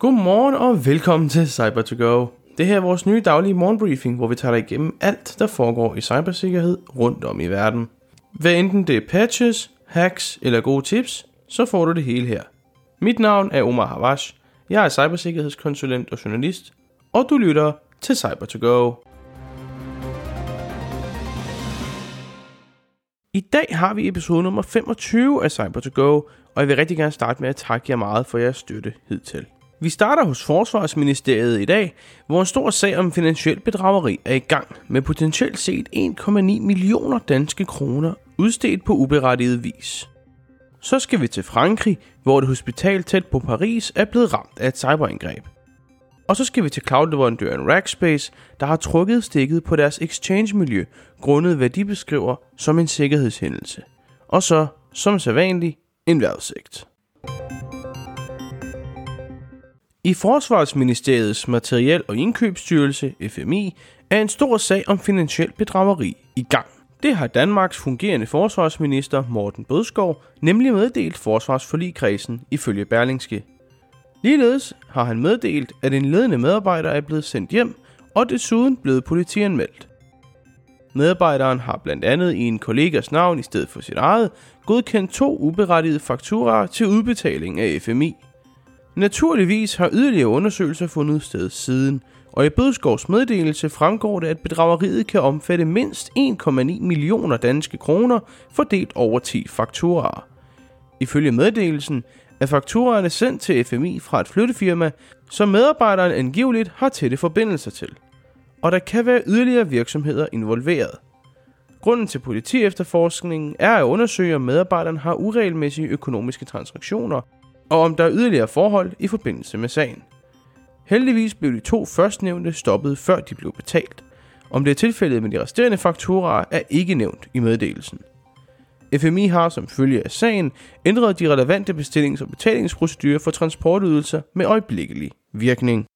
Godmorgen og velkommen til cyber to go Det her er vores nye daglige morgenbriefing, hvor vi tager dig igennem alt, der foregår i cybersikkerhed rundt om i verden. Hvad enten det er patches, hacks eller gode tips, så får du det hele her. Mit navn er Omar Havash. Jeg er cybersikkerhedskonsulent og journalist, og du lytter til Cyber to go I dag har vi episode nummer 25 af Cyber to go og jeg vil rigtig gerne starte med at takke jer meget for jeres støtte hidtil. Vi starter hos Forsvarsministeriet i dag, hvor en stor sag om finansielt bedrageri er i gang med potentielt set 1,9 millioner danske kroner udstedt på uberettiget vis. Så skal vi til Frankrig, hvor et hospital tæt på Paris er blevet ramt af et cyberangreb. Og så skal vi til cloud-leverandøren Rackspace, der har trukket stikket på deres exchange-miljø, grundet hvad de beskriver som en sikkerhedshændelse. Og så, som sædvanligt, en vejrudsigt. I Forsvarsministeriets Materiel- og Indkøbsstyrelse, FMI, er en stor sag om finansiel bedrageri i gang. Det har Danmarks fungerende forsvarsminister Morten Bødskov nemlig meddelt forsvarsforligkredsen ifølge Berlingske. Ligeledes har han meddelt, at en ledende medarbejder er blevet sendt hjem og desuden blevet politianmeldt. Medarbejderen har blandt andet i en kollegas navn i stedet for sit eget godkendt to uberettigede fakturaer til udbetaling af FMI. Naturligvis har yderligere undersøgelser fundet sted siden, og i Bødskovs meddelelse fremgår det, at bedrageriet kan omfatte mindst 1,9 millioner danske kroner fordelt over 10 fakturaer. Ifølge meddelelsen er fakturaerne sendt til FMI fra et flyttefirma, som medarbejderen angiveligt har tætte forbindelser til. Og der kan være yderligere virksomheder involveret. Grunden til politiefterforskningen er at undersøge, om medarbejderen har uregelmæssige økonomiske transaktioner, og om der er yderligere forhold i forbindelse med sagen. Heldigvis blev de to førstnævnte stoppet, før de blev betalt. Om det er tilfældet med de resterende fakturaer, er ikke nævnt i meddelelsen. FMI har som følge af sagen ændret de relevante bestillings- og betalingsprocedurer for transportydelser med øjeblikkelig virkning.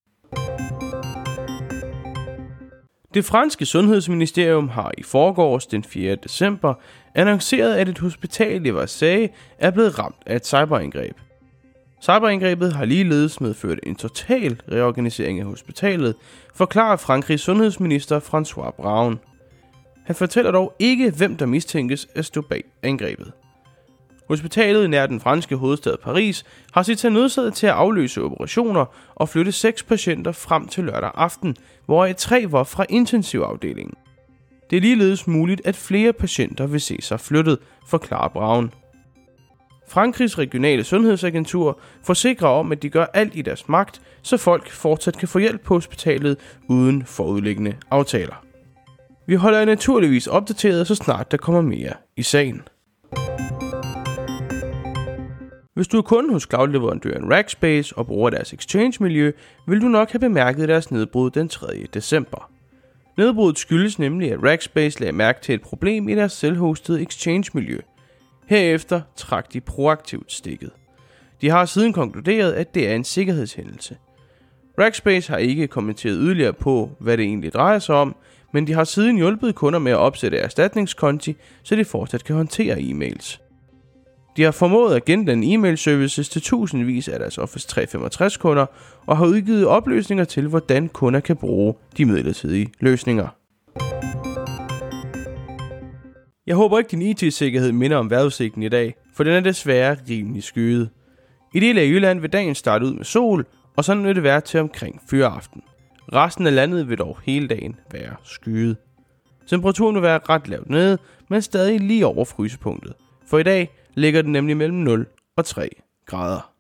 Det franske sundhedsministerium har i forgårs den 4. december annonceret, at et hospital i Versailles er blevet ramt af et cyberangreb. Cyberangrebet har ligeledes medført en total reorganisering af hospitalet, forklarer Frankrigs sundhedsminister François Braun. Han fortæller dog ikke, hvem der mistænkes at stå bag angrebet. Hospitalet nær den franske hovedstad Paris har sit sig nødsaget til at afløse operationer og flytte seks patienter frem til lørdag aften, hvor tre var fra intensivafdelingen. Det er ligeledes muligt, at flere patienter vil se sig flyttet, forklarer Braun. Frankrigs regionale sundhedsagentur forsikrer om, at de gør alt i deres magt, så folk fortsat kan få hjælp på hospitalet uden forudliggende aftaler. Vi holder jer naturligvis opdateret, så snart der kommer mere i sagen. Hvis du er kunde hos cloud-leverandøren Rackspace og bruger deres exchange-miljø, vil du nok have bemærket deres nedbrud den 3. december. Nedbruddet skyldes nemlig, at Rackspace lagde mærke til et problem i deres selvhostede exchange-miljø. Herefter trak de proaktivt stikket. De har siden konkluderet, at det er en sikkerhedshændelse. Rackspace har ikke kommenteret yderligere på, hvad det egentlig drejer sig om, men de har siden hjulpet kunder med at opsætte erstatningskonti, så de fortsat kan håndtere e-mails. De har formået at gendanne e-mail services til tusindvis af deres Office 365 kunder og har udgivet oplysninger til, hvordan kunder kan bruge de midlertidige løsninger. Jeg håber ikke, din IT-sikkerhed minder om vejrudsigten i dag, for den er desværre rimelig skyet. I dele af Jylland vil dagen starte ud med sol, og sådan vil det være til omkring fyraften. Resten af landet vil dog hele dagen være skyet. Temperaturen vil være ret lavt nede, men stadig lige over frysepunktet. For i dag ligger den nemlig mellem 0 og 3 grader.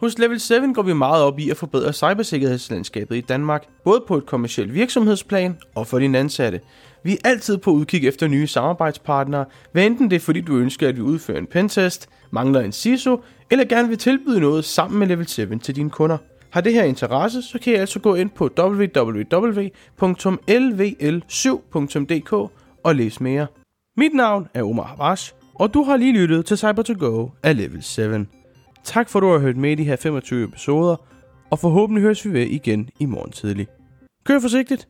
Hos Level 7 går vi meget op i at forbedre cybersikkerhedslandskabet i Danmark, både på et kommersielt virksomhedsplan og for dine ansatte. Vi er altid på udkig efter nye samarbejdspartnere, hvad enten det er fordi du ønsker, at vi udfører en pentest, mangler en CISO, eller gerne vil tilbyde noget sammen med Level 7 til dine kunder. Har det her interesse, så kan I altså gå ind på www.lvl7.dk og læse mere. Mit navn er Omar Havash, og du har lige lyttet til cyber to go af Level 7. Tak for, at du har hørt med i de her 25 episoder, og forhåbentlig høres vi ved igen i morgen tidlig. Kør forsigtigt!